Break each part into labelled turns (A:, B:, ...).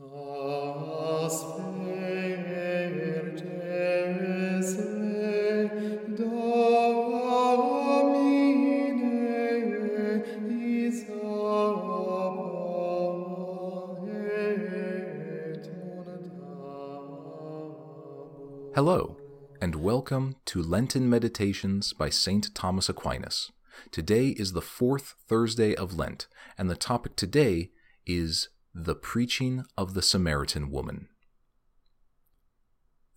A: Hello, and welcome to Lenten Meditations by St. Thomas Aquinas. Today is the fourth Thursday of Lent, and the topic today is the preaching of the Samaritan woman.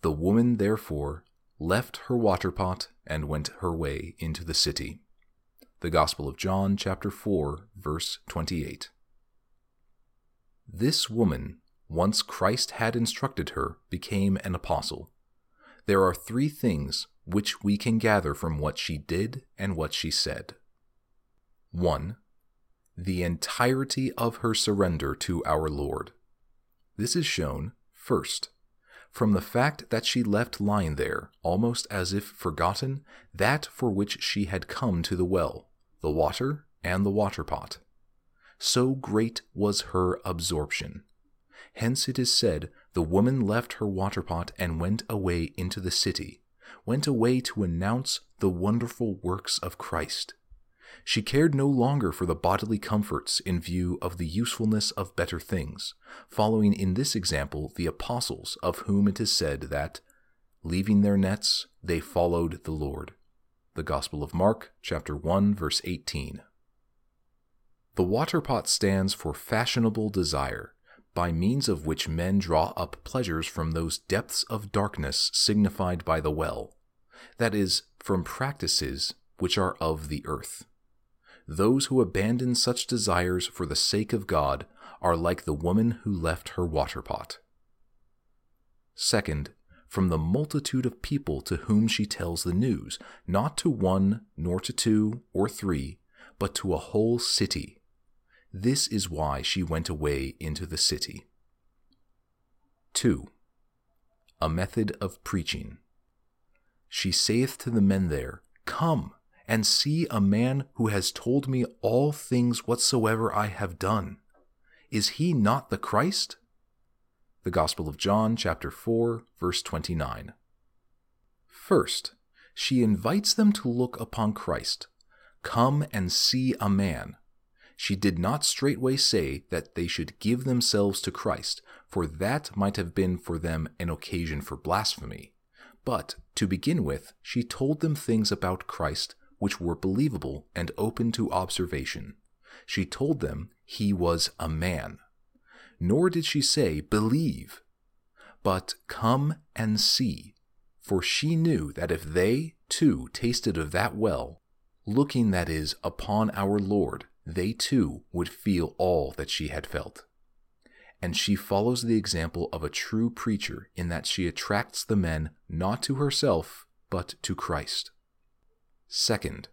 A: The woman, therefore, left her water pot and went her way into the city. The Gospel of John, chapter 4, verse 28. This woman, once Christ had instructed her, became an apostle there are three things which we can gather from what she did and what she said. 1. The entirety of her surrender to our Lord. This is shown, first, from the fact that she left lying there, almost as if forgotten, that for which she had come to the well, the water and the water pot. So great was her absorption. Hence it is said the woman left her water pot and went away into the city, went away to announce the wonderful works of Christ. She cared no longer for the bodily comforts in view of the usefulness of better things, following in this example the apostles, of whom it is said that, leaving their nets, they followed the Lord. The Gospel of Mark, chapter 1, verse 18. The water pot stands for fashionable desire, by means of which men draw up pleasures from those depths of darkness signified by the well, that is, from practices which are of the earth. Those who abandon such desires for the sake of God are like the woman who left her water pot. Second, from the multitude of people to whom she tells the news, not to one, nor to two, or three, but to a whole city this is why she went away into the city. 2. A method of preaching. She saith to the men there, Come and see a man who has told me all things whatsoever I have done. Is he not the Christ? The Gospel of John, chapter 4, verse 29. First, she invites them to look upon Christ. Come and see a man she did not straightway say that they should give themselves to Christ, for that might have been for them an occasion for blasphemy. But, to begin with, she told them things about Christ which were believable and open to observation. She told them he was a man. Nor did she say, Believe, but come and see, for she knew that if they, too, tasted of that well, looking, that is, upon our Lord, they too would feel all that she had felt. And she follows the example of a true preacher in that she attracts the men not to herself, but to Christ. Second,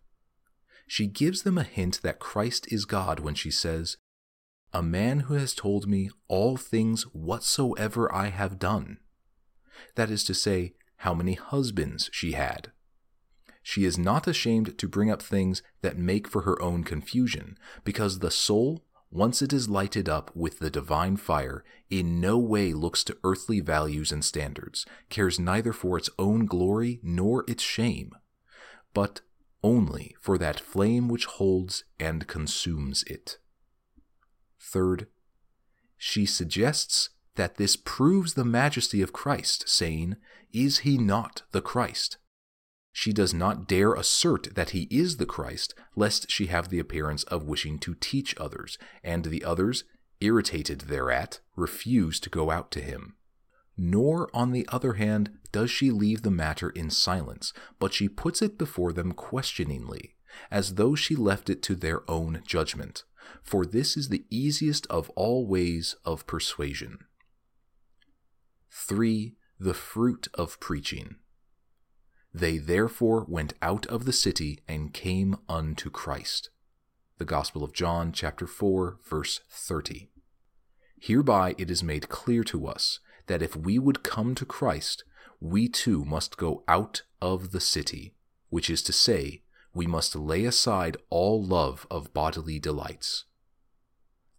A: she gives them a hint that Christ is God when she says, A man who has told me all things whatsoever I have done. That is to say, how many husbands she had, she is not ashamed to bring up things that make for her own confusion, because the soul, once it is lighted up with the divine fire, in no way looks to earthly values and standards, cares neither for its own glory nor its shame, but only for that flame which holds and consumes it. Third, she suggests that this proves the majesty of Christ, saying, Is he not the Christ? She does not dare assert that he is the Christ, lest she have the appearance of wishing to teach others, and the others, irritated thereat, refuse to go out to him. Nor, on the other hand, does she leave the matter in silence, but she puts it before them questioningly, as though she left it to their own judgment, for this is the easiest of all ways of persuasion. 3. The fruit of preaching. They therefore went out of the city and came unto Christ. The Gospel of John, chapter 4, verse 30. Hereby it is made clear to us that if we would come to Christ, we too must go out of the city, which is to say, we must lay aside all love of bodily delights.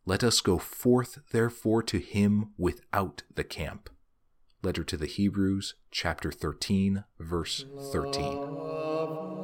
A: Let us go forth, therefore, to him without the camp. Letter to the Hebrews, chapter 13, verse 13.